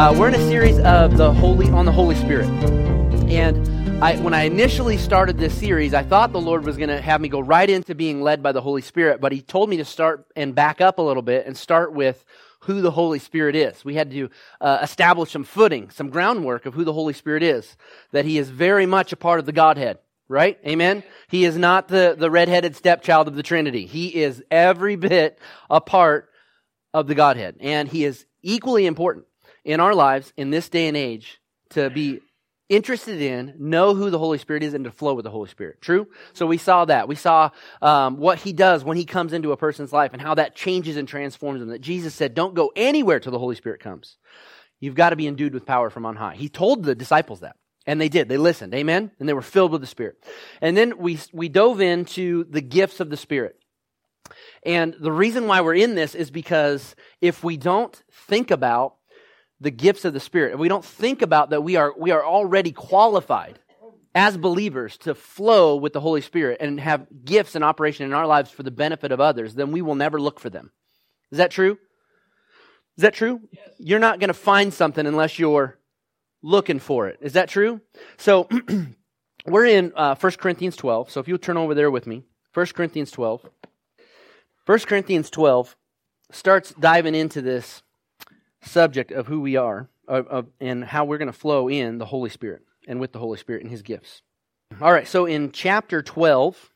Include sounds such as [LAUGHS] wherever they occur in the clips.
Uh, we're in a series of the Holy on the Holy Spirit, and I, when I initially started this series, I thought the Lord was going to have me go right into being led by the Holy Spirit, but He told me to start and back up a little bit and start with who the Holy Spirit is. We had to uh, establish some footing, some groundwork of who the Holy Spirit is. That He is very much a part of the Godhead right? Amen? He is not the, the redheaded stepchild of the Trinity. He is every bit a part of the Godhead. And he is equally important in our lives in this day and age to be interested in, know who the Holy Spirit is, and to flow with the Holy Spirit. True? So we saw that. We saw um, what he does when he comes into a person's life and how that changes and transforms them. That Jesus said, don't go anywhere till the Holy Spirit comes. You've got to be endued with power from on high. He told the disciples that. And they did. They listened. Amen? And they were filled with the Spirit. And then we, we dove into the gifts of the Spirit. And the reason why we're in this is because if we don't think about the gifts of the Spirit, if we don't think about that we are, we are already qualified as believers to flow with the Holy Spirit and have gifts in operation in our lives for the benefit of others, then we will never look for them. Is that true? Is that true? Yes. You're not going to find something unless you're looking for it. Is that true? So [CLEARS THROAT] we're in uh, 1 Corinthians 12. So if you'll turn over there with me, 1 Corinthians 12. 1 Corinthians 12 starts diving into this subject of who we are of, of, and how we're going to flow in the Holy Spirit and with the Holy Spirit and His gifts. All right, so in chapter 12,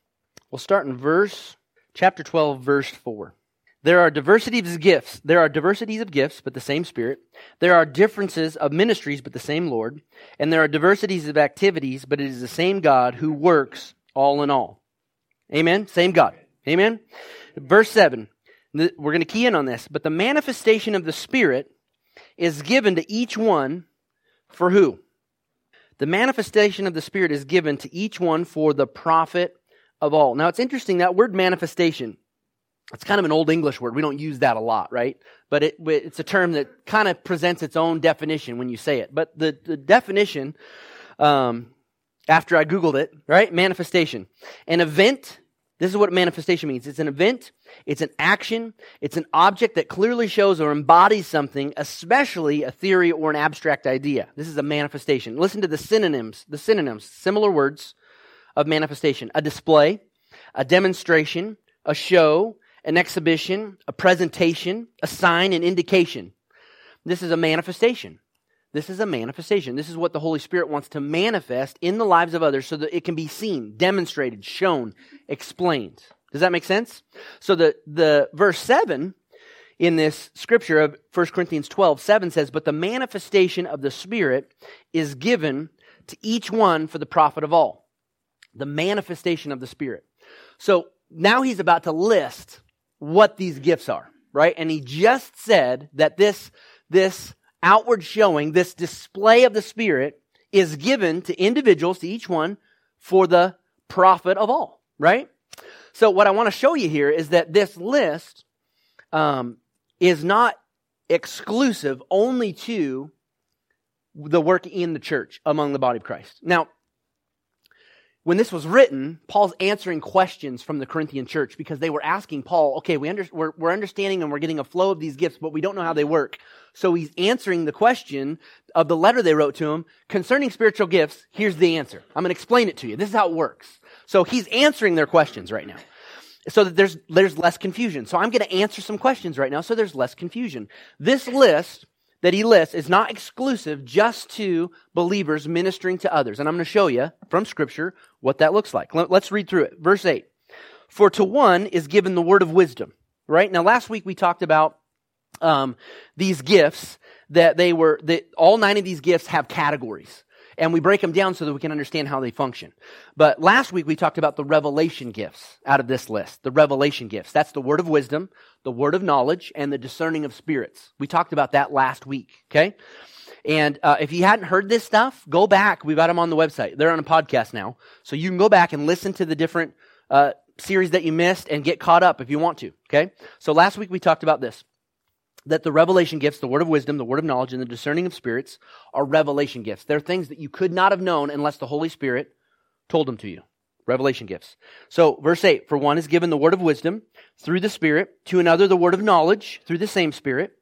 we'll start in verse, chapter 12, verse 4. There are diversities of gifts. There are diversities of gifts, but the same Spirit. There are differences of ministries, but the same Lord. And there are diversities of activities, but it is the same God who works all in all. Amen? Same God. Amen? Verse 7. We're going to key in on this. But the manifestation of the Spirit is given to each one for who? The manifestation of the Spirit is given to each one for the profit of all. Now, it's interesting that word manifestation it's kind of an old English word. We don't use that a lot, right? But it, it's a term that kind of presents its own definition when you say it. But the, the definition, um, after I Googled it, right? Manifestation. An event, this is what manifestation means. It's an event, it's an action, it's an object that clearly shows or embodies something, especially a theory or an abstract idea. This is a manifestation. Listen to the synonyms, the synonyms, similar words of manifestation. A display, a demonstration, a show, an exhibition, a presentation, a sign, an indication. This is a manifestation. This is a manifestation. This is what the Holy Spirit wants to manifest in the lives of others so that it can be seen, demonstrated, shown, explained. Does that make sense? So the, the verse 7 in this scripture of 1 Corinthians 12, 7 says, But the manifestation of the Spirit is given to each one for the profit of all. The manifestation of the Spirit. So now he's about to list what these gifts are, right? And he just said that this, this outward showing, this display of the Spirit is given to individuals, to each one, for the profit of all, right? So what I want to show you here is that this list um, is not exclusive only to the work in the church among the body of Christ. Now, when this was written, Paul's answering questions from the Corinthian church because they were asking Paul, okay, we under, we're, we're understanding and we're getting a flow of these gifts, but we don't know how they work. So he's answering the question of the letter they wrote to him concerning spiritual gifts. Here's the answer. I'm going to explain it to you. This is how it works. So he's answering their questions right now. So that there's, there's less confusion. So I'm going to answer some questions right now so there's less confusion. This list that he lists is not exclusive just to believers ministering to others. And I'm going to show you from Scripture what that looks like. Let's read through it. Verse 8 For to one is given the word of wisdom. Right? Now, last week we talked about um, these gifts that they were, that all nine of these gifts have categories and we break them down so that we can understand how they function. But last week we talked about the revelation gifts out of this list. The revelation gifts. That's the word of wisdom, the word of knowledge, and the discerning of spirits. We talked about that last week, okay? And uh, if you hadn't heard this stuff, go back. We've got them on the website. They're on a podcast now. So you can go back and listen to the different uh, series that you missed and get caught up if you want to, okay? So last week we talked about this that the revelation gifts, the word of wisdom, the word of knowledge, and the discerning of spirits are revelation gifts. They're things that you could not have known unless the Holy Spirit told them to you. Revelation gifts. So, verse 8 For one is given the word of wisdom through the Spirit, to another the word of knowledge through the same Spirit,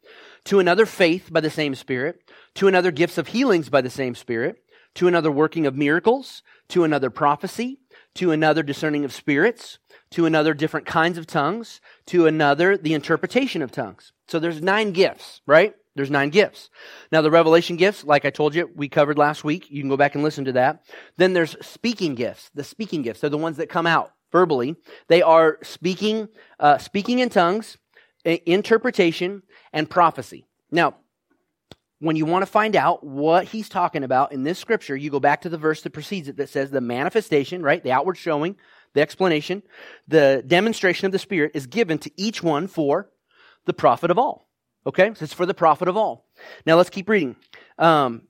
to another faith by the same Spirit, to another gifts of healings by the same Spirit, to another working of miracles, to another prophecy, to another discerning of spirits, to another different kinds of tongues, to another the interpretation of tongues. So there's nine gifts, right? There's nine gifts. Now the revelation gifts, like I told you, we covered last week. You can go back and listen to that. Then there's speaking gifts. The speaking gifts, they're the ones that come out verbally. They are speaking, uh, speaking in tongues, interpretation, and prophecy. Now, when you want to find out what he's talking about in this scripture, you go back to the verse that precedes it that says the manifestation, right? The outward showing, the explanation, the demonstration of the Spirit is given to each one for the profit of all. Okay? So it's for the profit of all. Now let's keep reading. Um,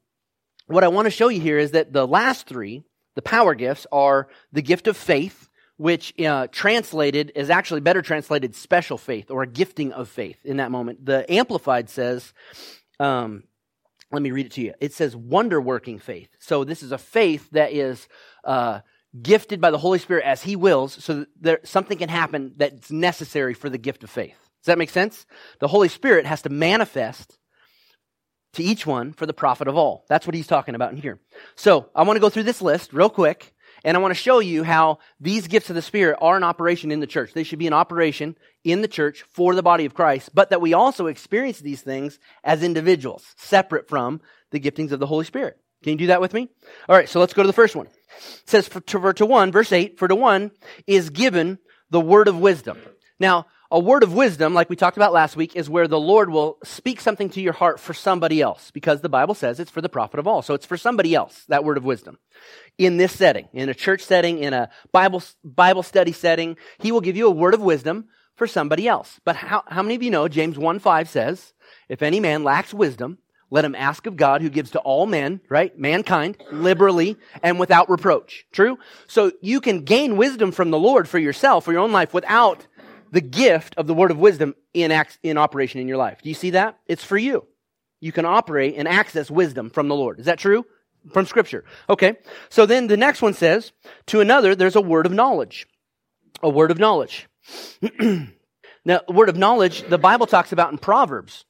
what I want to show you here is that the last three, the power gifts, are the gift of faith, which uh, translated is actually better translated special faith or a gifting of faith in that moment. The Amplified says, um, let me read it to you. It says wonder working faith. So this is a faith that is uh, gifted by the Holy Spirit as He wills, so that there, something can happen that's necessary for the gift of faith. Does that make sense? The Holy Spirit has to manifest to each one for the profit of all. That's what he's talking about in here. So I want to go through this list real quick and I want to show you how these gifts of the Spirit are in operation in the church. They should be in operation in the church for the body of Christ, but that we also experience these things as individuals, separate from the giftings of the Holy Spirit. Can you do that with me? All right, so let's go to the first one. It says, for to, to one, verse 8, for to one is given the word of wisdom. Now, a word of wisdom, like we talked about last week, is where the Lord will speak something to your heart for somebody else, because the Bible says it's for the profit of all. So it's for somebody else, that word of wisdom. In this setting, in a church setting, in a Bible, Bible study setting, He will give you a word of wisdom for somebody else. But how, how many of you know James 1 5 says, if any man lacks wisdom, let him ask of God who gives to all men, right? Mankind, liberally and without reproach. True? So you can gain wisdom from the Lord for yourself, for your own life, without the gift of the word of wisdom in, act, in operation in your life. Do you see that? It's for you. You can operate and access wisdom from the Lord. Is that true? From scripture. Okay. So then the next one says, to another, there's a word of knowledge. A word of knowledge. [CLEARS THROAT] now, word of knowledge, the Bible talks about in Proverbs.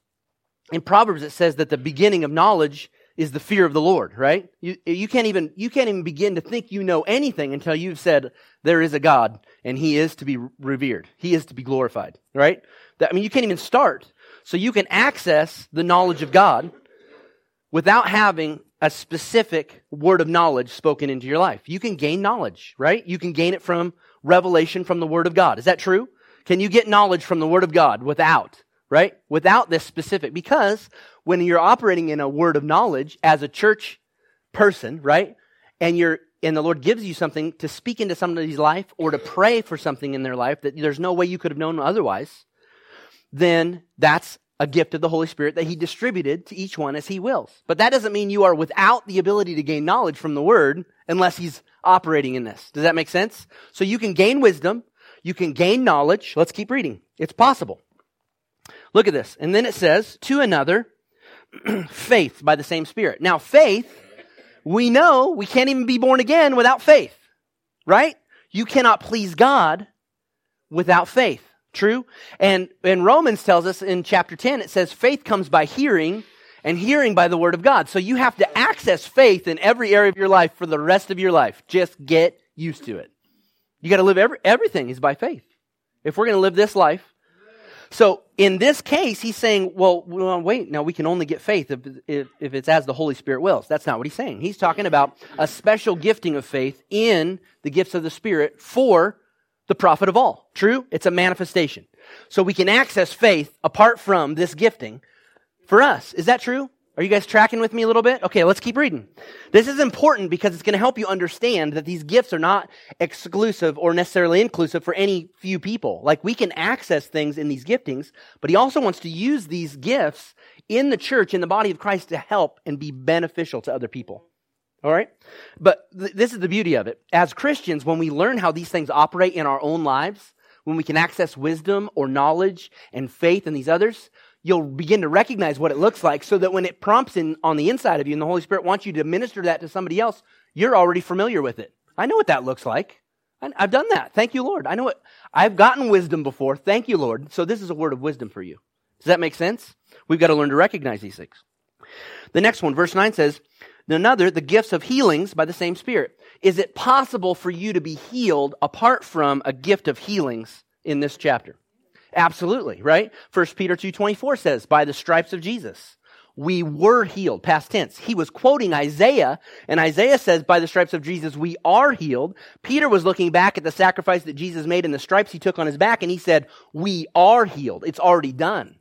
In Proverbs, it says that the beginning of knowledge is the fear of the Lord, right? You, you can't even, you can't even begin to think you know anything until you've said there is a God and he is to be revered. He is to be glorified, right? That, I mean, you can't even start. So you can access the knowledge of God without having a specific word of knowledge spoken into your life. You can gain knowledge, right? You can gain it from revelation from the word of God. Is that true? Can you get knowledge from the word of God without, right? Without this specific, because when you're operating in a word of knowledge as a church person, right? And you're and the Lord gives you something to speak into somebody's life or to pray for something in their life that there's no way you could have known otherwise, then that's a gift of the Holy Spirit that He distributed to each one as He wills. But that doesn't mean you are without the ability to gain knowledge from the Word unless He's operating in this. Does that make sense? So you can gain wisdom, you can gain knowledge. Let's keep reading. It's possible. Look at this. And then it says, to another, [CLEARS THROAT] faith by the same Spirit. Now, faith we know we can't even be born again without faith, right? You cannot please God without faith. True? And, and Romans tells us in chapter 10, it says faith comes by hearing and hearing by the word of God. So you have to access faith in every area of your life for the rest of your life. Just get used to it. You got to live every, everything is by faith. If we're going to live this life, so in this case, he's saying, well, well wait, now we can only get faith if, if, if, it's as the Holy Spirit wills. That's not what he's saying. He's talking about a special gifting of faith in the gifts of the Spirit for the profit of all. True? It's a manifestation. So we can access faith apart from this gifting for us. Is that true? Are you guys tracking with me a little bit? Okay, let's keep reading. This is important because it's going to help you understand that these gifts are not exclusive or necessarily inclusive for any few people. Like we can access things in these giftings, but he also wants to use these gifts in the church, in the body of Christ to help and be beneficial to other people. All right? But th- this is the beauty of it. As Christians, when we learn how these things operate in our own lives, when we can access wisdom or knowledge and faith in these others, you'll begin to recognize what it looks like so that when it prompts in on the inside of you and the Holy Spirit wants you to minister that to somebody else, you're already familiar with it. I know what that looks like. I've done that. Thank you, Lord. I know it. I've gotten wisdom before. Thank you, Lord. So this is a word of wisdom for you. Does that make sense? We've got to learn to recognize these things. The next one, verse 9 says, Another, the gifts of healings by the same Spirit. Is it possible for you to be healed apart from a gift of healings in this chapter? Absolutely, right? 1 Peter 2.24 says, by the stripes of Jesus we were healed. Past tense. He was quoting Isaiah, and Isaiah says, by the stripes of Jesus, we are healed. Peter was looking back at the sacrifice that Jesus made and the stripes he took on his back, and he said, we are healed. It's already done.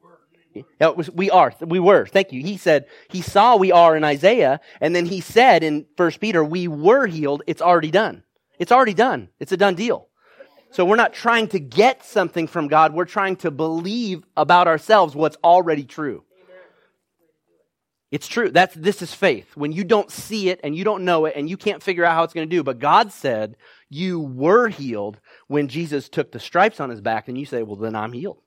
We are. We were. Thank you. He said, he saw we are in Isaiah, and then he said in First Peter, we were healed. It's already done. It's already done. It's a done deal. So we're not trying to get something from God. We're trying to believe about ourselves what's already true. It's true. That's, this is faith. When you don't see it and you don't know it and you can't figure out how it's going to do, but God said you were healed when Jesus took the stripes on his back, and you say, well, then I'm healed.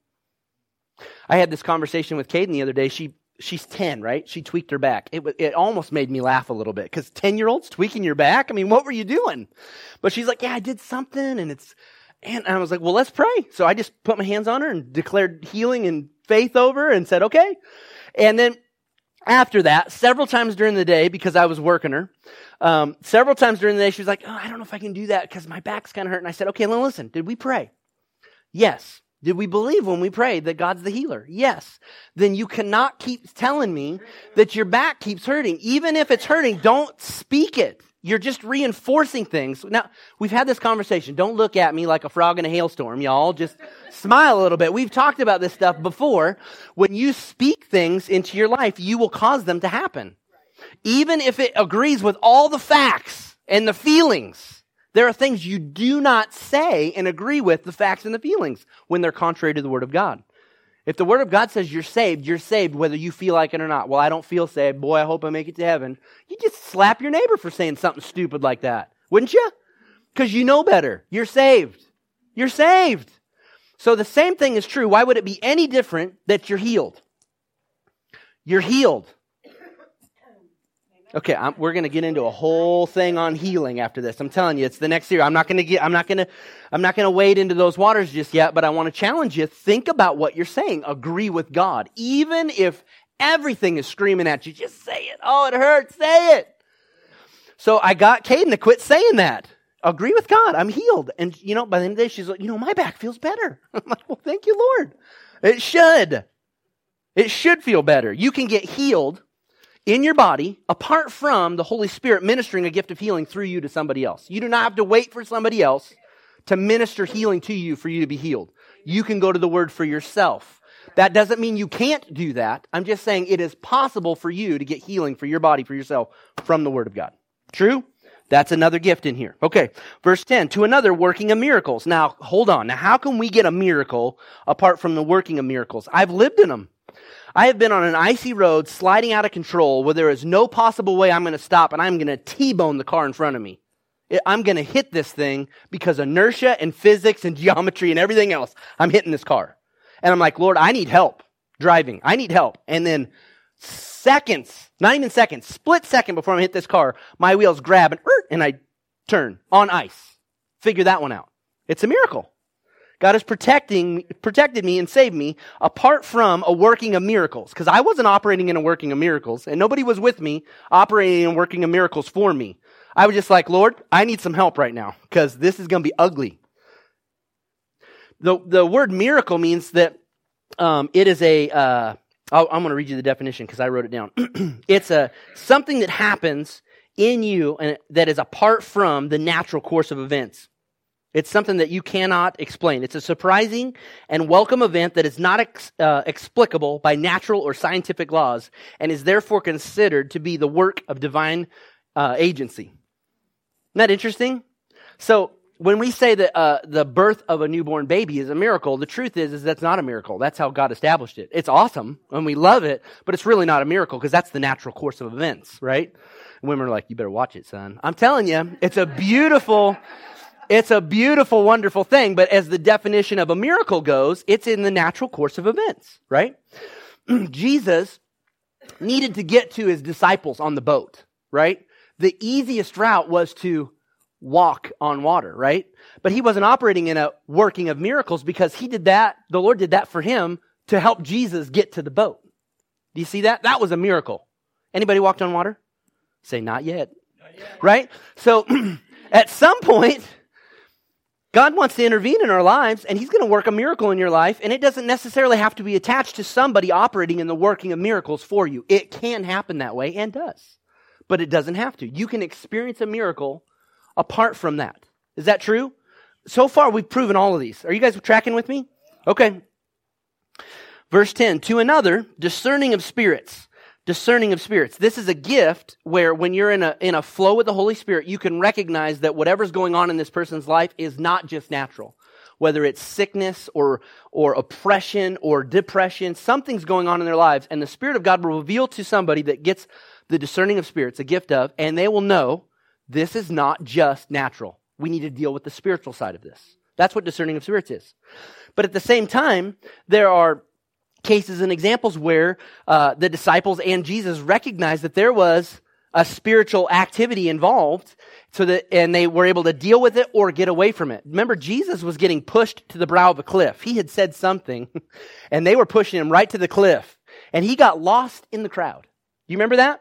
I had this conversation with Caden the other day. She, she's 10, right? She tweaked her back. It, it almost made me laugh a little bit because 10 year olds tweaking your back? I mean, what were you doing? But she's like, yeah, I did something and it's, and I was like, well, let's pray. So I just put my hands on her and declared healing and faith over and said, okay. And then after that, several times during the day, because I was working her, um, several times during the day, she was like, oh, I don't know if I can do that because my back's kind of hurt. And I said, okay, well, listen, did we pray? Yes. Did we believe when we prayed that God's the healer? Yes. Then you cannot keep telling me that your back keeps hurting. Even if it's hurting, don't speak it. You're just reinforcing things. Now, we've had this conversation. Don't look at me like a frog in a hailstorm, y'all. Just [LAUGHS] smile a little bit. We've talked about this stuff before. When you speak things into your life, you will cause them to happen. Even if it agrees with all the facts and the feelings. There are things you do not say and agree with the facts and the feelings when they're contrary to the Word of God. If the Word of God says you're saved, you're saved whether you feel like it or not. Well, I don't feel saved. Boy, I hope I make it to heaven. You just slap your neighbor for saying something stupid like that, wouldn't you? Because you know better. You're saved. You're saved. So the same thing is true. Why would it be any different that you're healed? You're healed. Okay, I'm, we're going to get into a whole thing on healing after this. I'm telling you, it's the next year. I'm not going to get. I'm not going to. I'm not going to wade into those waters just yet. But I want to challenge you. Think about what you're saying. Agree with God, even if everything is screaming at you. Just say it. Oh, it hurts. Say it. So I got Caden to quit saying that. Agree with God. I'm healed. And you know, by the end of the day, she's like, you know, my back feels better. [LAUGHS] I'm like, well, thank you, Lord. It should. It should feel better. You can get healed in your body apart from the Holy Spirit ministering a gift of healing through you to somebody else. You do not have to wait for somebody else to minister healing to you for you to be healed. You can go to the Word for yourself. That doesn't mean you can't do that. I'm just saying it is possible for you to get healing for your body, for yourself, from the Word of God. True? That's another gift in here. Okay. Verse 10, to another working of miracles. Now, hold on. Now, how can we get a miracle apart from the working of miracles? I've lived in them. I have been on an icy road sliding out of control where there is no possible way I'm going to stop and I'm going to T-bone the car in front of me. I'm going to hit this thing because inertia and physics and [LAUGHS] geometry and everything else. I'm hitting this car. And I'm like, Lord, I need help driving. I need help. And then seconds, not even seconds, split second before I hit this car, my wheels grab and, er, and I turn on ice. Figure that one out. It's a miracle. God has protecting, protected me and saved me apart from a working of miracles. Because I wasn't operating in a working of miracles, and nobody was with me operating and working of miracles for me. I was just like, Lord, I need some help right now, because this is going to be ugly. The, the word miracle means that um, it is a. am going to read you the definition because I wrote it down. [CLEARS THROAT] it's a something that happens in you and that is apart from the natural course of events. It's something that you cannot explain. It's a surprising and welcome event that is not ex- uh, explicable by natural or scientific laws and is therefore considered to be the work of divine uh, agency. Isn't that interesting? So, when we say that uh, the birth of a newborn baby is a miracle, the truth is, is that's not a miracle. That's how God established it. It's awesome and we love it, but it's really not a miracle because that's the natural course of events, right? women are like, you better watch it, son. I'm telling you, it's a beautiful, it's a beautiful, wonderful thing, but as the definition of a miracle goes, it's in the natural course of events, right? [CLEARS THROAT] Jesus needed to get to his disciples on the boat, right? The easiest route was to walk on water, right? But he wasn't operating in a working of miracles because he did that, the Lord did that for him to help Jesus get to the boat. Do you see that? That was a miracle. Anybody walked on water? Say, not yet. Not yet. Right? So, [CLEARS THROAT] at some point, God wants to intervene in our lives, and He's going to work a miracle in your life, and it doesn't necessarily have to be attached to somebody operating in the working of miracles for you. It can happen that way and does, but it doesn't have to. You can experience a miracle apart from that. Is that true? So far, we've proven all of these. Are you guys tracking with me? Okay. Verse 10 To another, discerning of spirits. Discerning of spirits. This is a gift where when you're in a, in a flow with the Holy Spirit, you can recognize that whatever's going on in this person's life is not just natural. Whether it's sickness or, or oppression or depression, something's going on in their lives, and the Spirit of God will reveal to somebody that gets the discerning of spirits, a gift of, and they will know this is not just natural. We need to deal with the spiritual side of this. That's what discerning of spirits is. But at the same time, there are cases and examples where uh, the disciples and Jesus recognized that there was a spiritual activity involved so that and they were able to deal with it or get away from it. Remember Jesus was getting pushed to the brow of a cliff. He had said something [LAUGHS] and they were pushing him right to the cliff and he got lost in the crowd. You remember that?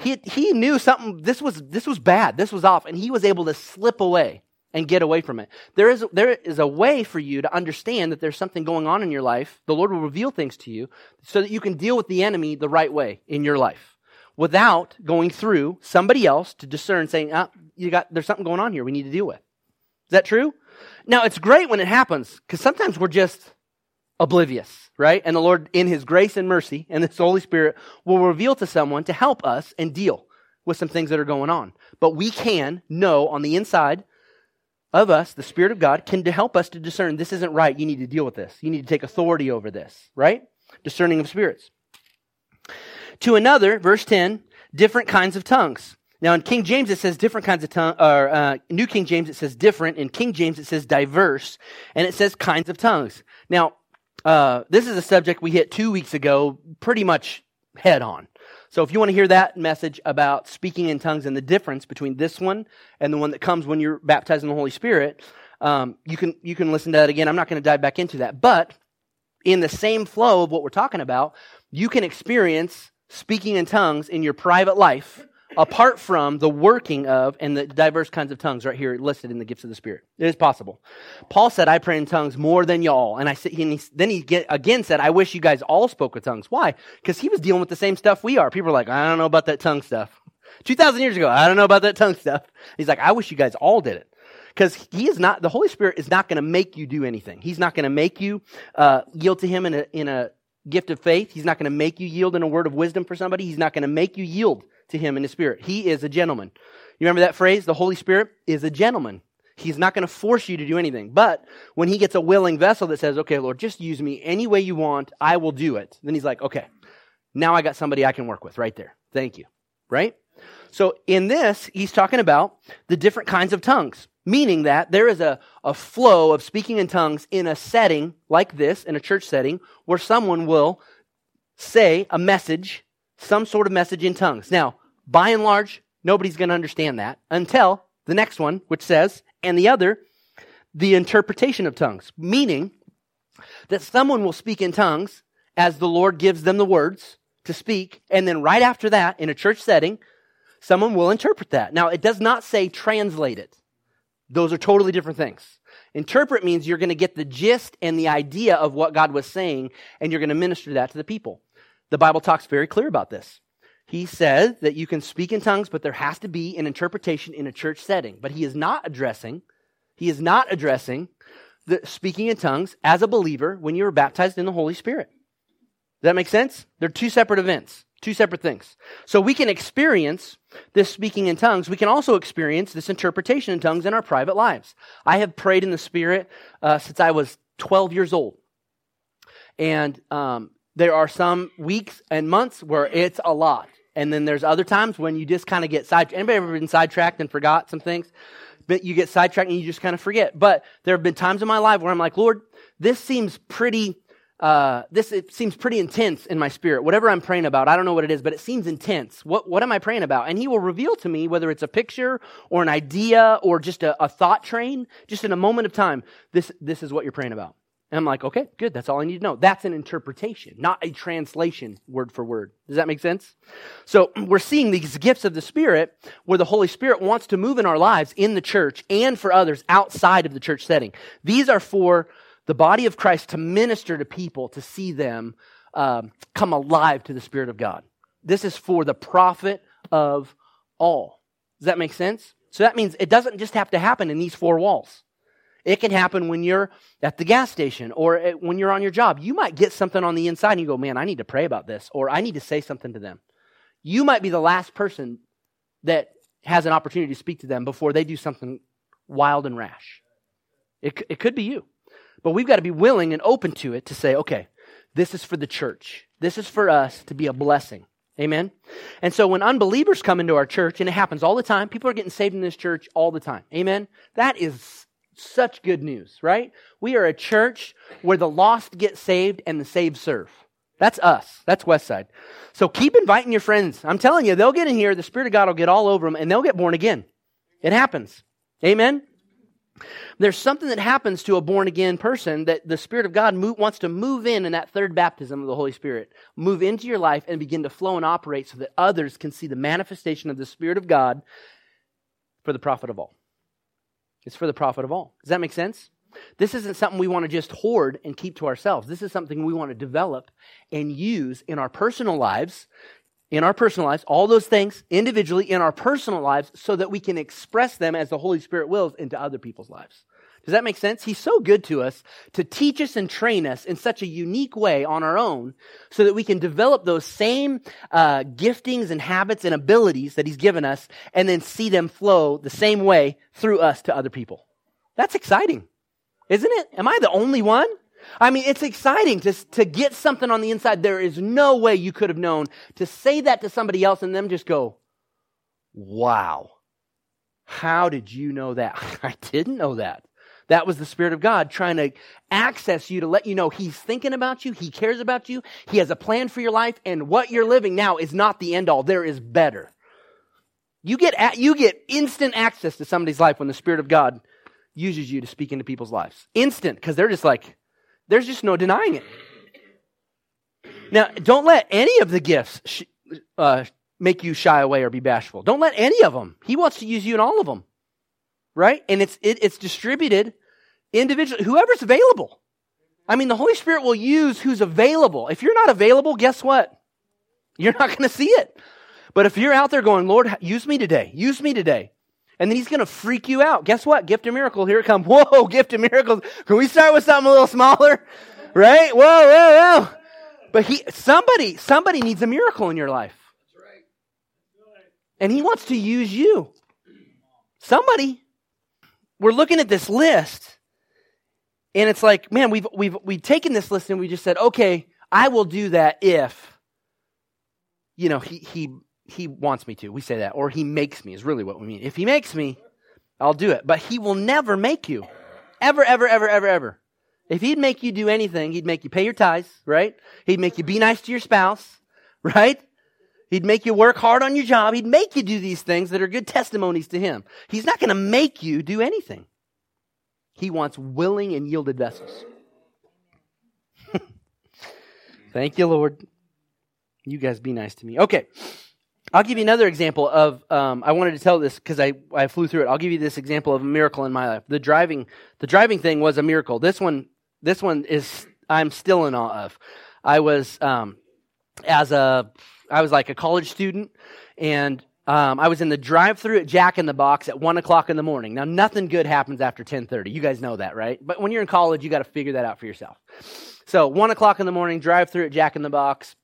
He, he knew something, this was, this was bad, this was off, and he was able to slip away and get away from it. There is, there is a way for you to understand that there's something going on in your life. The Lord will reveal things to you so that you can deal with the enemy the right way in your life without going through somebody else to discern saying, ah, you got, there's something going on here we need to deal with. Is that true? Now, it's great when it happens because sometimes we're just oblivious, right? And the Lord, in His grace and mercy and the Holy Spirit, will reveal to someone to help us and deal with some things that are going on. But we can know on the inside of us, the Spirit of God, can help us to discern this isn't right. You need to deal with this. You need to take authority over this, right? Discerning of spirits. To another, verse 10, different kinds of tongues. Now, in King James, it says different kinds of tongues, or uh, New King James, it says different. In King James, it says diverse, and it says kinds of tongues. Now, uh, this is a subject we hit two weeks ago pretty much head on. So if you want to hear that message about speaking in tongues and the difference between this one and the one that comes when you're baptized in the Holy Spirit, um, you can you can listen to that again. I'm not going to dive back into that, but in the same flow of what we're talking about, you can experience speaking in tongues in your private life apart from the working of and the diverse kinds of tongues right here listed in the gifts of the Spirit. It is possible. Paul said, I pray in tongues more than y'all. And I said, he, then he get, again said, I wish you guys all spoke with tongues. Why? Because he was dealing with the same stuff we are. People are like, I don't know about that tongue stuff. [LAUGHS] 2,000 years ago, I don't know about that tongue stuff. He's like, I wish you guys all did it. Because he is not, the Holy Spirit is not going to make you do anything. He's not going to make you uh, yield to him in a, in a gift of faith. He's not going to make you yield in a word of wisdom for somebody. He's not going to make you yield to him in the Spirit. He is a gentleman. You remember that phrase? The Holy Spirit is a gentleman. He's not going to force you to do anything. But when he gets a willing vessel that says, okay, Lord, just use me any way you want, I will do it. Then he's like, okay, now I got somebody I can work with right there. Thank you. Right? So in this, he's talking about the different kinds of tongues, meaning that there is a, a flow of speaking in tongues in a setting like this, in a church setting, where someone will say a message, some sort of message in tongues. Now, by and large, nobody's going to understand that until the next one, which says, and the other, the interpretation of tongues, meaning that someone will speak in tongues as the Lord gives them the words to speak, and then right after that, in a church setting, someone will interpret that. Now, it does not say translate it. Those are totally different things. Interpret means you're going to get the gist and the idea of what God was saying, and you're going to minister that to the people. The Bible talks very clear about this. He says that you can speak in tongues, but there has to be an interpretation in a church setting. But he is not addressing, he is not addressing the speaking in tongues as a believer when you are baptized in the Holy Spirit. Does that make sense? They're two separate events, two separate things. So we can experience this speaking in tongues. We can also experience this interpretation in tongues in our private lives. I have prayed in the Spirit uh, since I was 12 years old. And um, there are some weeks and months where it's a lot. And then there's other times when you just kind of get sidetracked. Anybody ever been sidetracked and forgot some things? But you get sidetracked and you just kind of forget. But there have been times in my life where I'm like, Lord, this seems pretty, uh, this it seems pretty intense in my spirit. Whatever I'm praying about, I don't know what it is, but it seems intense. What what am I praying about? And He will reveal to me whether it's a picture or an idea or just a, a thought train, just in a moment of time. This this is what you're praying about And I'm like, okay, good. That's all I need to know. That's an interpretation, not a translation word for word. Does that make sense? So [CLEARS THROAT] we're seeing these gifts of the Spirit where the Holy Spirit wants to move in our lives in the church and for others outside of the church setting. These are for the body of Christ to minister to people, to see them um, come alive to the Spirit of God. This is for the profit of all. Does that make sense? So that means it doesn't just have to happen in these four walls. It can happen when you're at the gas station or when you're on your job. You might get something on the inside and you go, man, I need to pray about this or I need to say something to them. You might be the last person that has an opportunity to speak to them before they do something wild and rash. It, it could be you. But we've got to be willing and open to it to say, okay, this is for the church. This is for us to be a blessing. Amen. And so when unbelievers come into our church, and it happens all the time, people are getting saved in this church all the time. Amen. That is such good news, right? We are a church where the lost get saved and the saved serve. That's us. That's Westside. So keep inviting your friends. I'm telling you, they'll get in here, the Spirit of God will get all over them, and they'll get born again. It happens. Amen? There's something that happens to a born again person that the Spirit of God move, wants to move in in that third baptism of the Holy Spirit, move into your life and begin to flow and operate so that others can see the manifestation of the Spirit of God for the profit of all. It's for the profit of all. Does that make sense? This isn't something we want to just hoard and keep to ourselves. This is something we want to develop and use in our personal lives, in our personal lives, all those things individually in our personal lives so that we can express them as the Holy Spirit wills into other people's lives. Does that make sense? He's so good to us to teach us and train us in such a unique way on our own so that we can develop those same uh, giftings and habits and abilities that He's given us and then see them flow the same way through us to other people. That's exciting, isn't it? Am I the only one? I mean, it's exciting to, to get something on the inside. There is no way you could have known to say that to somebody else and them just go, wow. How did you know that? [LAUGHS] I didn't know that. That was the Spirit of God trying to access you to let you know He's thinking about you, He cares about you, He has a plan for your life, and what you're living now is not the end all. There is better. You get, you get instant access to somebody's life when the Spirit of God uses you to speak into people's lives. Instant, because they're just like, there's just no denying it. Now, don't let any of the gifts sh- uh, make you shy away or be bashful. Don't let any of them. He wants to use you in all of them, right? And it's it, it's distributed individually. Whoever's available. I mean, the Holy Spirit will use who's available. If you're not available, guess what? You're not going to see it. But if you're out there going, Lord, use me today, use me today, and then he's going to freak you out. Guess what? Gift of miracle. Here it comes. [LAUGHS] Whoa, gift of miracles. Can we start with something a little smaller? Right? Whoa, whoa, whoa. But he, somebody, somebody needs a miracle in your life. That's right. And he wants to use you. Somebody. We're looking at this list. And it's like, man, we've, we've, we've taken this list and we just said, okay, I will do that if, you know, he, he he wants me to. We say that. Or he makes me is really what we mean. If he makes me, I'll do it. But he will never make you. Ever, ever, ever, ever, ever. If he'd make you do anything, he'd make you pay your tithes, right? He'd make you be nice to your spouse, [LAUGHS] right? He'd make you work hard on your job. He'd make you do these things that are good testimonies to him. He's not going to make you do anything. He wants willing and yielded vessels. [LAUGHS] Thank you, Lord. You guys be nice to me. Okay. I'll give you another example of. Um, I wanted to tell this because I, I flew through it. I'll give you this example of a miracle in my life. The driving the driving thing was a miracle. This one this one is I'm still in awe of. I was um, as a I was like a college student, and um, I was in the drive-through at Jack in the Box at one o'clock in the morning. Now nothing good happens after ten thirty. You guys know that, right? But when you're in college, you got to figure that out for yourself. So one o'clock in the morning, drive-through at Jack in the Box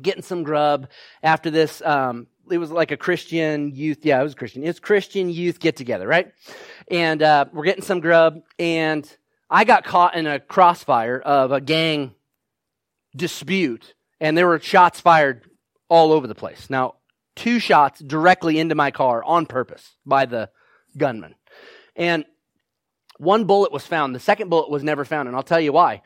getting some grub after this. Um, it was like a Christian youth. Yeah, it was Christian. It's Christian youth get together, right? And uh, we're getting some grub, and I got caught in a crossfire of a gang dispute, and there were shots fired all over the place. Now, two shots directly into my car on purpose by the gunman, and one bullet was found. The second bullet was never found, and I'll tell you why.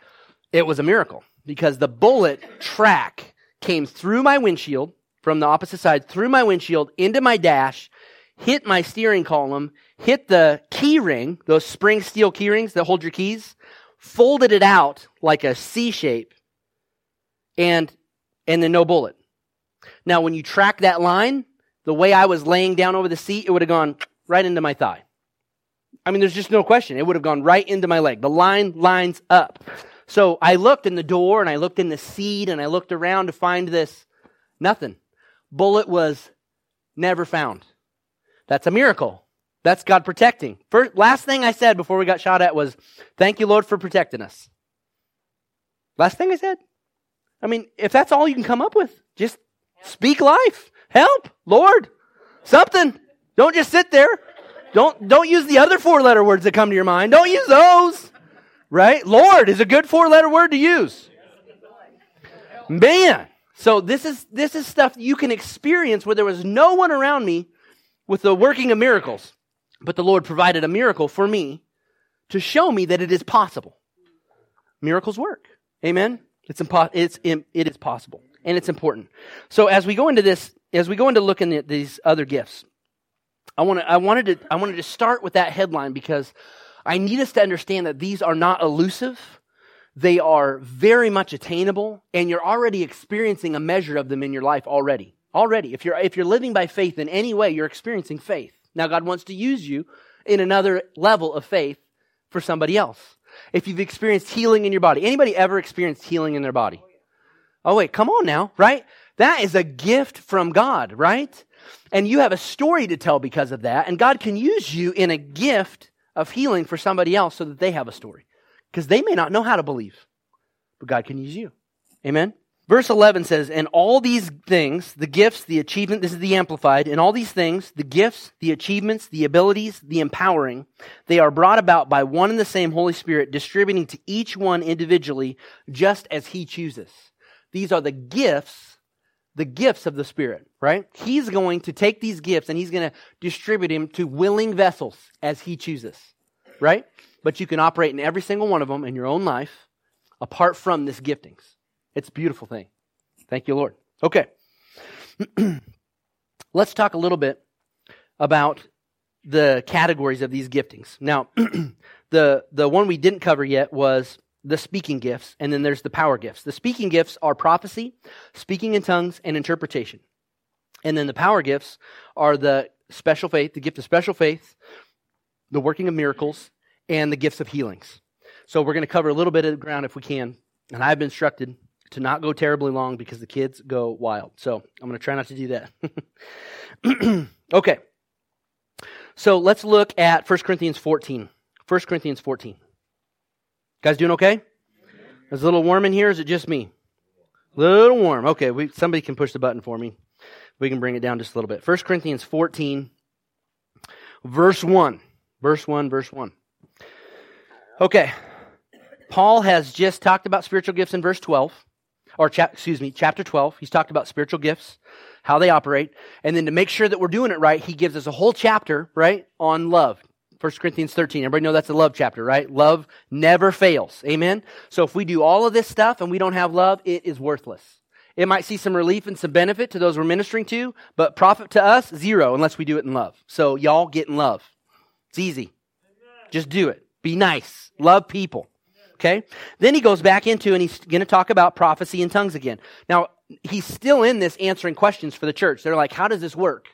It was a miracle because the bullet track came through my windshield from the opposite side, through my windshield into my dash, hit my steering column, hit the key ring, those spring steel key rings that hold your keys, folded it out like a C shape, and and then no bullet. Now, when you track that line, the way I was laying down over the seat, it would have gone right into my thigh. I mean, there's just no question. It would have gone right into my leg. The line lines up. So I looked in the door and I looked in the seat and I looked around to find this. Nothing. Bullet was never found. That's a miracle. That's God protecting. First, last thing I said before we got shot at was, Thank you, Lord, for protecting us. Last thing I said. I mean, if that's all you can come up with, just speak life. Help, Lord. Something. Don't just sit there. Don't, don't use the other four letter words that come to your mind. Don't use those. Right? Lord is a good four letter word to use. Man. So this is, this is stuff you can experience where there was no one around me with the working of miracles. But the Lord provided a miracle for me to show me that it is possible. Miracles work. Amen. It's impo- it's it is possible and it's important. So as we go into this, as we go into looking at these other gifts, I want to I wanted to I wanted to start with that headline because I need us to understand that these are not elusive. They are very much attainable and you're already experiencing a measure of them in your life already. Already. If you're if you're living by faith in any way, you're experiencing faith. Now God wants to use you in another level of faith for somebody else. If you've experienced healing in your body, anybody ever experienced healing in their body? Oh wait, come on now, right? That is a gift from God, right? And you have a story to tell because of that. And God can use you in a gift of healing for somebody else so that they have a story. Because they may not know how to believe, but God can use you. Amen? Verse 11 says, And all these things, the gifts, the achievement, this is the amplified, and all these things, the gifts, the achievements, the abilities, the empowering, they are brought about by one and the same Holy Spirit, distributing to each one individually just as He chooses. These are the gifts, the gifts of the Spirit, right? He's going to take these gifts and He's going to distribute them to willing vessels as He chooses, right? But you can operate in every single one of them in your own life apart from this giftings. It's a beautiful thing. Thank you, Lord. Okay. [CLEARS THROAT] Let's talk a little bit about the categories of these giftings. Now, [CLEARS THROAT] the the one we didn't cover yet was the speaking gifts, and then there's the power gifts. The speaking gifts are prophecy, speaking in tongues, and interpretation. And then the power gifts are the special faith, the gift of special faith, the working of miracles, and the gifts of healings. So we're going to cover a little bit of ground if we can. And I've been instructed to not go terribly long because the kids go wild. So I'm going to try not to do that. [CLEARS THROAT] okay. So let's look at 1 Corinthians 14. 1 Corinthians 14. Guys doing okay? Is a little warm in here? Is it just me? A little warm. Okay, we, somebody can push the button for me. We can bring it down just a little bit. 1 Corinthians 14, verse 1. Verse 1, verse 1. Okay. Paul has just talked about spiritual gifts in verse 12, or cha- excuse me, chapter 12. He's talked about spiritual gifts, how they operate. And then to make sure that we're doing it right, he gives us a whole chapter, right, on love. 1 Corinthians 13. Everybody know that's a love chapter, right? Love never fails. Amen? So if we do all of this stuff and we don't have love, it is worthless. It might see some relief and some benefit to those we're ministering to, but profit to us, zero, unless we do it in love. So y'all get in love. It's easy. Just do it. Be nice. Love people. Okay? Then he goes back into and he's going to talk about prophecy and tongues again. Now, he's still in this answering questions for the church. They're like, how does this work?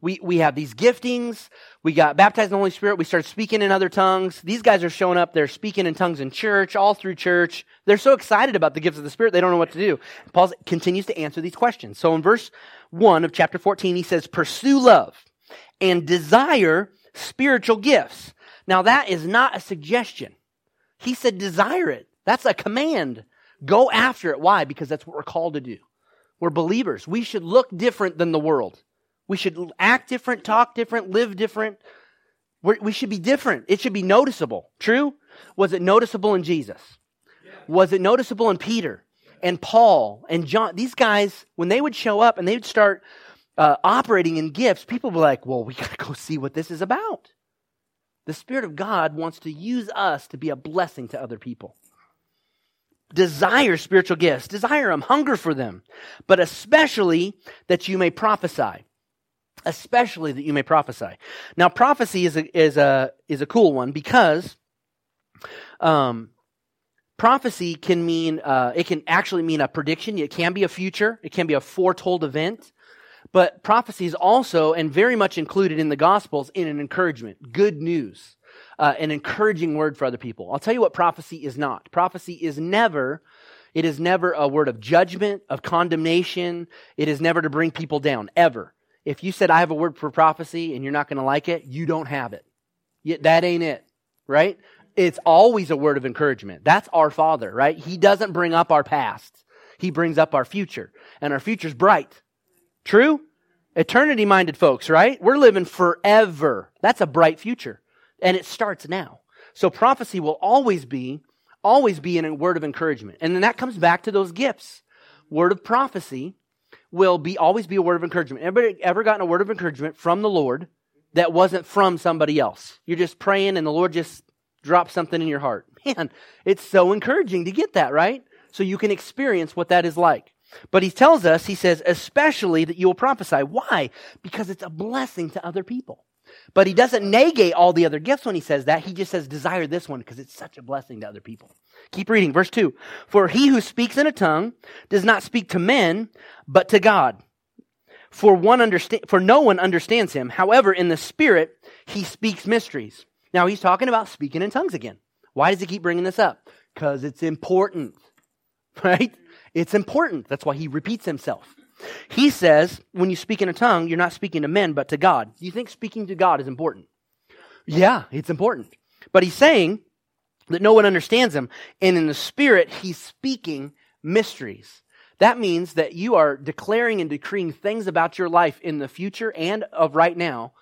We, we have these giftings. We got baptized in the Holy Spirit. We started speaking in other tongues. These guys are showing up. They're speaking in tongues in church, all through church. They're so excited about the gifts of the Spirit, they don't know what to do. Paul continues to answer these questions. So in verse 1 of chapter 14, he says, Pursue love and desire spiritual gifts. Now, that is not a suggestion. He said, Desire it. That's a command. Go after it. Why? Because that's what we're called to do. We're believers. We should look different than the world. We should act different, talk different, live different. We're, we should be different. It should be noticeable. True? Was it noticeable in Jesus? Was it noticeable in Peter and Paul and John? These guys, when they would show up and they would start uh, operating in gifts, people were like, well, we [LAUGHS] got to go see what this is about. The Spirit of God wants to use us to be a blessing to other people. Desire spiritual gifts, desire them, hunger for them, but especially that you may prophesy especially that you may prophesy. Now, prophecy is a, is a, is a cool one because, um, prophecy can mean, uh, it can actually mean a prediction. It can be a future. It can be a foretold event. But prophecy is also, and very much included in the Gospels, in an encouragement, good news, uh, an encouraging word for other people. I'll tell you what prophecy is not. Prophecy is never, it is never a word of judgment, of condemnation. It is never to bring people down, ever. If you said, I have a word for prophecy and you're not going to like it, you don't have it. Yet That ain't it, right? It's always a word of encouragement. That's our Father, right? He doesn't bring up our past. He brings up our future. And our future's bright. True? Eternity minded folks, right? We're living forever. That's a bright future. And it starts now. So prophecy will always be, always be in a word of encouragement. And then that comes back to those gifts. Word of prophecy will be always be a word of encouragement. Everybody ever gotten a word of encouragement from the Lord that wasn't from somebody else? You're just praying and the Lord just drops something in your heart. [LAUGHS] Man, it's so encouraging to get that, right? So you can experience what that is like. But he tells us, he says, especially that you will prophesy. Why? Because it's a blessing to other people. But he doesn't negate all the other gifts when he says that. He just says, desire this one because it's such a blessing to other people. Keep reading. Verse 2. For he who speaks in a tongue does not speak to men, but to God. For one understand, for no one understands him. However, in the spirit, he speaks mysteries. Now he's talking about speaking in tongues again. Why does he keep bringing this up? Because it's important, [LAUGHS] right? It's important. That's why he repeats himself. He says, when you speak in a tongue, you're not speaking to men, but to God. Do you think speaking to God is important? Yeah, it's important. But he's saying that no one understands him. And in the spirit, he's speaking mysteries. That means that you are declaring and decreeing things about your life in the future and of right now,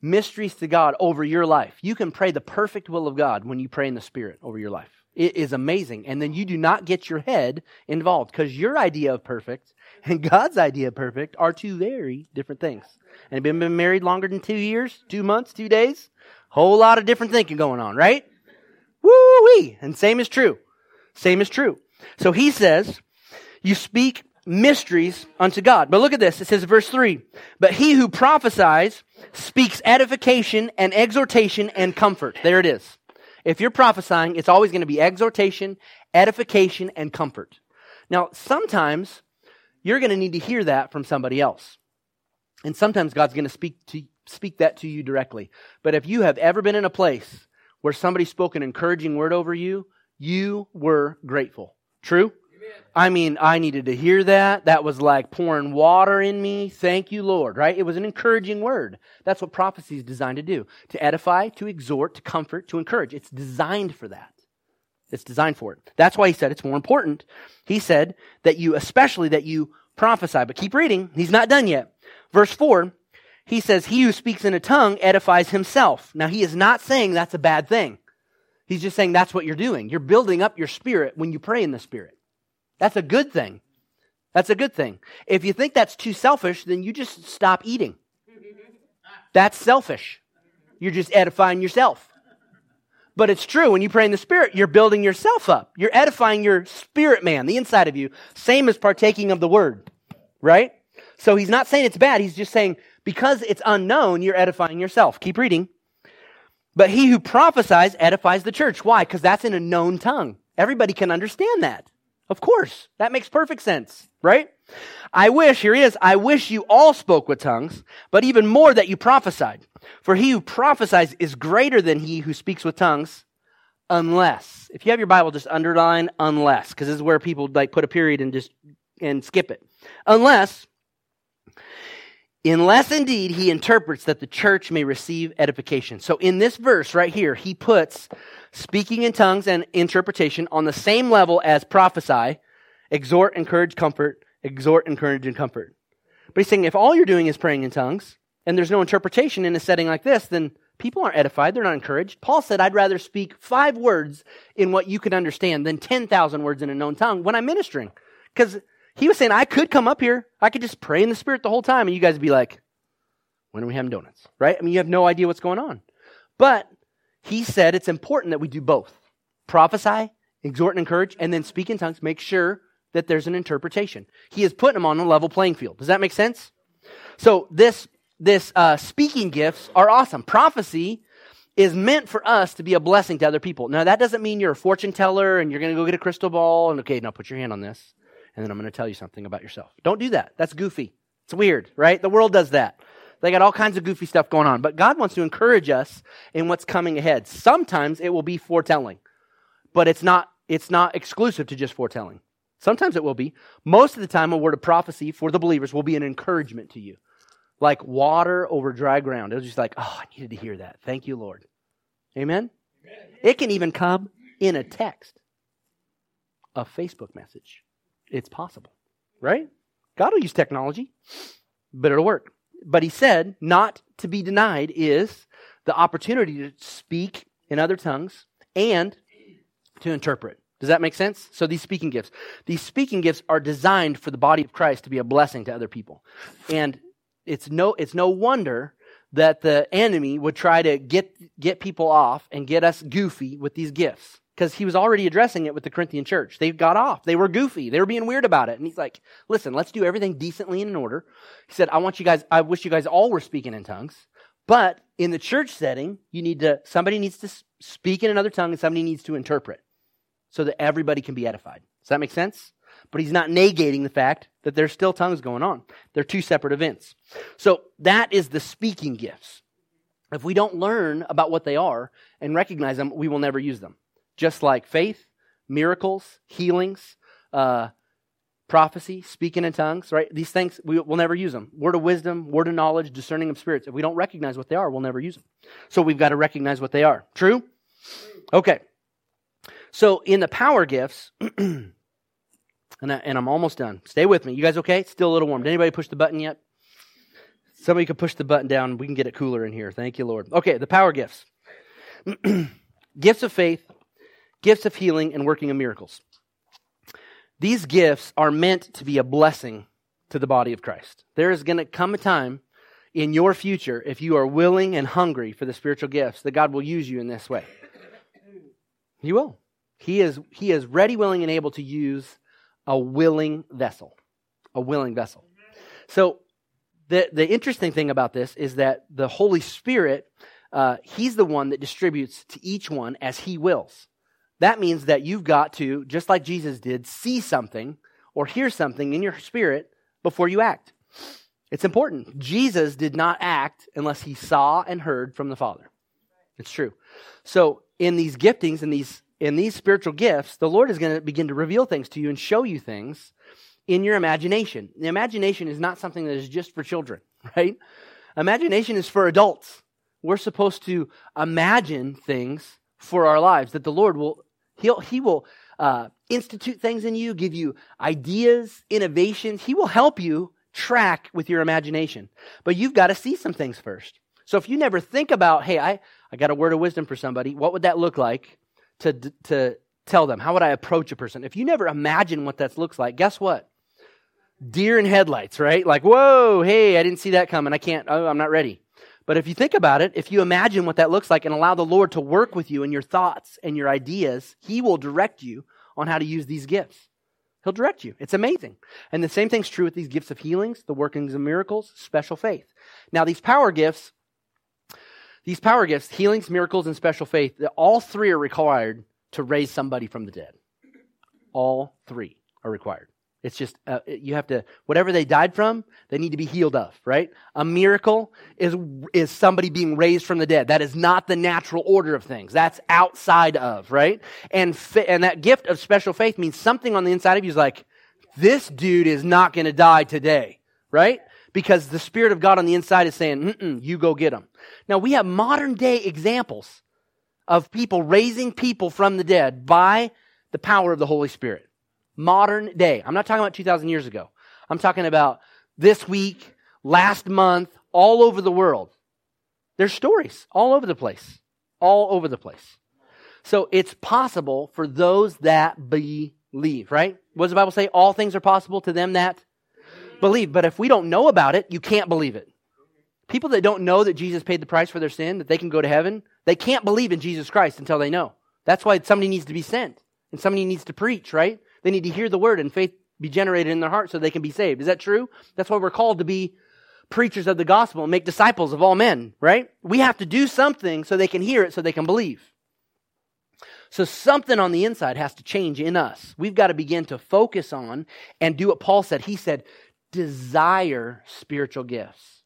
mysteries to God over your life. You can pray the perfect will of God when you pray in the spirit over your life. It is amazing. And then you do not get your head involved because your idea of perfect and God's idea of perfect are two very different things. And have been married longer than two years, two months, two days? Whole lot of different thinking going on, right? Woo wee. And same is true. Same is true. So he says, you speak mysteries unto God. But look at this. It says verse 3. But he who prophesies speaks edification and exhortation and comfort. There it is. If you're prophesying, it's always going to be exhortation, edification, and comfort. Now, sometimes you're going to need to hear that from somebody else. And sometimes God's going to speak to speak that to you directly. But if you have ever been in a place where somebody spoke an encouraging word over you, you were grateful. True? I mean, I needed to hear that. That was like pouring water in me. Thank you, Lord, right? It was an encouraging word. That's what prophecy is designed to do to edify, to exhort, to comfort, to encourage. It's designed for that. It's designed for it. That's why he said it's more important. He said that you, especially that you prophesy. But keep reading. He's not done yet. Verse 4, he says, He who speaks in a tongue edifies himself. Now, he is not saying that's a bad thing. He's just saying that's what you're doing. You're building up your spirit when you pray in the spirit. That's a good thing. That's a good thing. If you think that's too selfish, then you just stop eating. [LAUGHS] That's selfish. You're just edifying yourself. But it's true. When you pray in the Spirit, you're building yourself up. You're edifying your spirit man, the inside of you. Same as partaking of the Word, right? So he's not saying it's bad. He's just saying because it's unknown, you're edifying yourself. Keep reading. But he who prophesies edifies the church. Why? Because that's in a known tongue. Everybody can understand that. Of course. That makes perfect sense, right? I wish, here he is, I wish you all spoke with tongues, but even more that you prophesied. For he who prophesies is greater than he who speaks with tongues, unless. If you have your Bible, just underline unless, because this is where people like put a period and just and skip it. Unless Unless indeed he interprets that the church may receive edification. So in this verse right here, he puts speaking in tongues and interpretation on the same level as prophesy, exhort, encourage, comfort, exhort, encourage, and comfort. But he's saying if all you're doing is praying in tongues and there's no interpretation in a setting like this, then people aren't edified. They're not encouraged. Paul said, I'd rather speak five words in what you can understand than 10,000 words in a known tongue when I'm ministering. Because he was saying, I could come up here. I could just pray in the Spirit the whole time, and you guys would be like, when are we having donuts? Right? I mean, you have no idea what's going on. But he said it's important that we do both prophesy, exhort, and encourage, and then speak in tongues. Make sure that there's an interpretation. He is putting them on a level playing field. Does that make sense? So, this, this uh, speaking gifts are awesome. Prophecy is meant for us to be a blessing to other people. Now, that doesn't mean you're a fortune teller and you're going to go get a crystal ball and, okay, now put your hand on this, and then I'm going to tell you something about yourself. Don't do that. That's goofy. It's weird, right? The world does that. They got all kinds of goofy stuff going on. But God wants to encourage us in what's coming ahead. Sometimes it will be foretelling, but it's not, it's not exclusive to just foretelling. Sometimes it will be. Most of the time, a word of prophecy for the believers will be an encouragement to you like water over dry ground. It was just like, oh, I needed to hear that. Thank you, Lord. Amen? Amen? It can even come in a text, a Facebook message. It's possible, right? God will use technology, but it'll work. But he said, not to be denied is the opportunity to speak in other tongues and to interpret. Does that make sense? So these speaking gifts, these speaking gifts are designed for the body of Christ to be a blessing to other people. And it's no, it's no wonder that the enemy would try to get, get people off and get us goofy with these gifts. Because he was already addressing it with the Corinthian church. They got off. They were goofy. They were being weird about it. And he's like, listen, let's do everything decently and in order. He said, I want you guys, I wish you guys all were speaking in tongues. But in the church setting, you need to, somebody needs to speak in another tongue and somebody needs to interpret so that everybody can be edified. Does that make sense? but he's not negating the fact that there's still tongues going on. They're two separate events. So that is the speaking gifts. If we don't learn about what they are and recognize them, we will never use them. Just like faith, miracles, healings, uh, prophecy, speaking in tongues, right? These things, we, will never use them. Word of wisdom, word of knowledge, discerning of spirits. If we don't recognize what they are, we'll never use them. So we've got to recognize what they are. True? Okay. So in the power gifts, [CLEARS THROAT] and, I, and I'm almost done. Stay with me. You guys okay? Still a little warm. Did anybody push the button yet? Somebody could push the button down. We can get it cooler in here. Thank you, Lord. Okay, the power gifts [CLEARS THROAT] gifts of faith, gifts of healing, and working of miracles. These gifts are meant to be a blessing to the body of Christ. There is going to come a time in your future, if you are willing and hungry for the spiritual gifts, that God will use you in this way. He will. He is, he is ready, willing, and able to use a willing vessel. A willing vessel. So, the, the interesting thing about this is that the Holy Spirit, uh, He's the one that distributes to each one as He wills. That means that you've got to, just like Jesus did, see something or hear something in your spirit before you act. It's important. Jesus did not act unless he saw and heard from the Father. It's true. So, in these giftings and these in these spiritual gifts, the Lord is going to begin to reveal things to you and show you things in your imagination. The imagination is not something that is just for children, [LAUGHS] right? Imagination is for adults. We're supposed to imagine things for our lives that the Lord will, He'll, He will uh, institute things in you, give you ideas, innovations. He will help you track with your imagination. But you've got to see some things first. So if you never think about, hey, I, I got a word of wisdom for somebody, what would that look like? to, to tell them? How would I approach a person? If you never imagine what that looks like, guess what? Deer in headlights, right? Like, whoa, hey, I didn't see that coming. I can't, oh, I'm not ready. But if you think about it, if you imagine what that looks like and allow the Lord to work with you and your thoughts and your ideas, He will direct you on how to use these gifts. He'll direct you. It's amazing. And the same thing's true with these gifts of healings, the workings of miracles, special faith. Now, these power gifts these power gifts, healings, miracles, and special faith, all three are required to raise somebody from the dead. All three are required. It's just, uh, you have to, whatever they died from, they need to be healed of, right? A miracle is, is somebody being raised from the dead. That is not the natural order of things. That's outside of, right? And, and that gift of special faith means something on the inside of you is like, this dude is not going to die today, right? because the Spirit of God on the inside is saying, you go get him. Now, we have modern day examples of people raising people from the dead by the power of the Holy Spirit. Modern day. I'm not talking about 2,000 years ago. I'm talking about this week, last month, all over the world. There's stories all over the place. All over the place. So it's possible for those that believe, right? What does the Bible say? All things are possible to them that believe. But if we don't know about it, you can't believe it. People that don't know that Jesus paid the price for their sin, that they can go to heaven, they can't believe in Jesus Christ until they know. That's why somebody needs to be sent and somebody needs to preach, right? They need to hear the word and faith be generated in their heart so they can be saved. Is that true? That's why we're called to be preachers of the gospel and make disciples of all men, right? We have to do something so they can hear it, so they can believe. So something on the inside has to change in us. We've got to begin to focus on and do what Paul said. He said, desire spiritual gifts.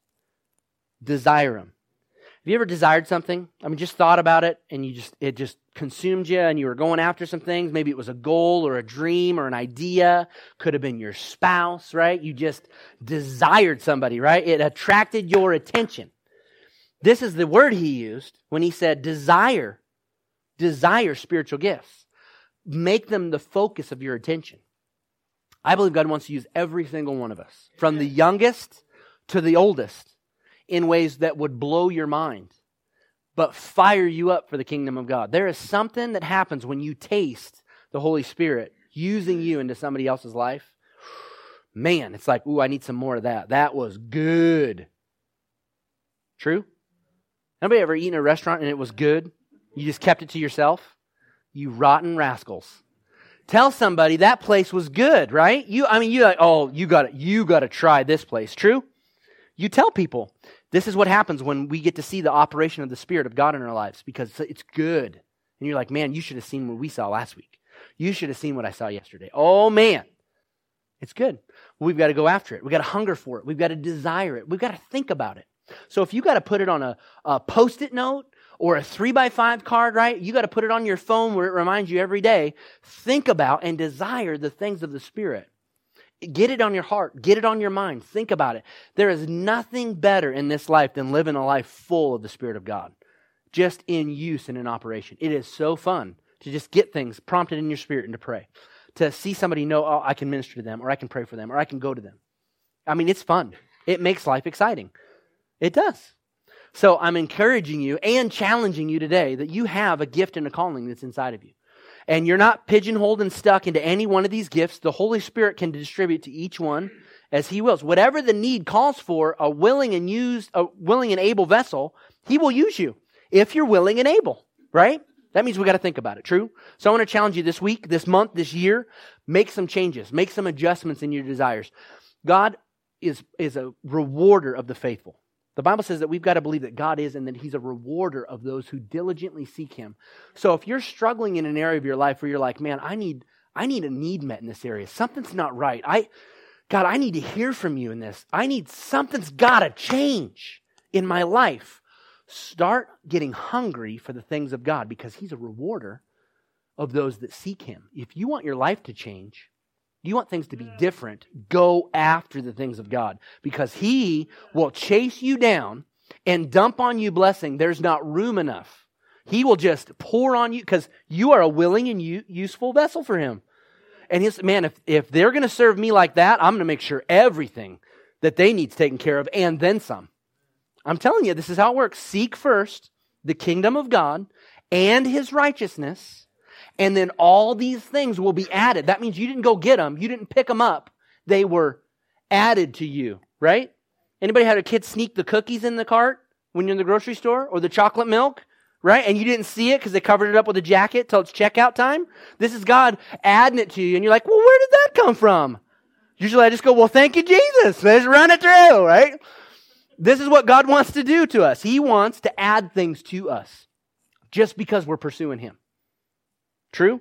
Desire them. Have you ever desired something? I mean, just thought about it and you just, it just consumed you and you were going after some things. Maybe it was a goal or a dream or an idea. Could have been your spouse, right? You just desired somebody, right? It attracted your attention. This is the word he used when he said desire, desire spiritual gifts. Make them the focus of your attention. I believe God wants to use every single one of us, from the youngest to the oldest in ways that would blow your mind, but fire you up for the kingdom of God. There is something that happens when you taste the Holy Spirit using you into somebody else's life. Man, it's like, ooh, I need some more of that. That was good. True? Anybody ever eaten a restaurant and it was good? You just kept it to yourself? You rotten rascals. Tell somebody that place was good, right? You, I mean, you like, oh, you got to, you got to try this place. True? You tell people. This is what happens when we get to see the operation of the Spirit of God in our lives because it's good. And you're like, man, you should have seen what we saw last week. You should have seen what I saw yesterday. Oh, man. It's good. We've got to go after it. We've got to hunger for it. We've got to desire it. We've got to think about it. So if you got to put it on a, a post it note or a three by five card, right? You got to put it on your phone where it reminds you every day. Think about and desire the things of the Spirit. Get it on your heart. Get it on your mind. Think about it. There is nothing better in this life than living a life full of the Spirit of God, just in use and in operation. It is so fun to just get things prompted in your spirit and to pray. To see somebody know, oh, I can minister to them, or I can pray for them, or I can go to them. I mean, it's fun. It makes life exciting. It does. So I'm encouraging you and challenging you today that you have a gift and a calling that's inside of you and you're not pigeonholed and stuck into any one of these gifts. The Holy Spirit can distribute to each one as He wills. Whatever the need calls for, a willing and used, a willing and able vessel, He will use you if you're willing and able, right? That means we got to think about it. True? So I want to challenge you this week, this month, this year, make some changes, make some adjustments in your desires. God is, is a rewarder of the faithful. The Bible says that we've got to believe that God is and that He's a rewarder of those who diligently seek Him. So if you're struggling in an area of your life where you're like, man, I need, I need a need met in this area. Something's not right. I, God, I need to hear from you in this. I need, something's got to change in my life. Start getting hungry for the things of God because He's a rewarder of those that seek Him. If you want your life to change, you want things to be mm. different, go after the things of God because He will chase you down and dump on you blessing. There's not room enough. He will just pour on you because you are a willing and useful vessel for Him. And He's, man, if, if they're going to serve me like that, I'm going to make sure everything that they need's taken care of and then some. I'm telling you, this is how it works. Seek first the kingdom of God and His righteousness and then all these things will be added. That means you didn't go get them. You didn't pick them up. They were added to you, right? Anybody had a kid sneak the cookies in the cart when you're in the grocery store or the chocolate milk? Right? And you didn't see it because they covered it up with a jacket till it's checkout time? This is God adding it to you. And you're like, well, where did that come from? Usually I just go, well, thank you, Jesus. Let's run it through, right? This is what God wants to do to us. He wants to add things to us just because we're pursuing Him. True?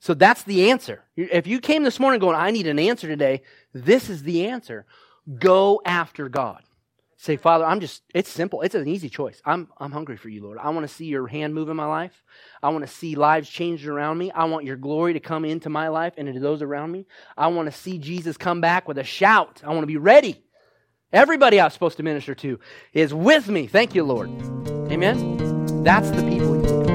So that's the answer. If you came this morning going, I need an answer today, this is the answer. Go after God. Say, Father, I'm just, it's simple. It's an easy choice. I'm, I'm hungry for you, Lord. I want to see your hand move in my life. I want to see lives changed around me. I want your glory to come into my life and into those around me. I want to see Jesus come back with a shout. I want to be ready. Everybody I'm supposed to minister to is with me. Thank you, Lord. Amen. That's the people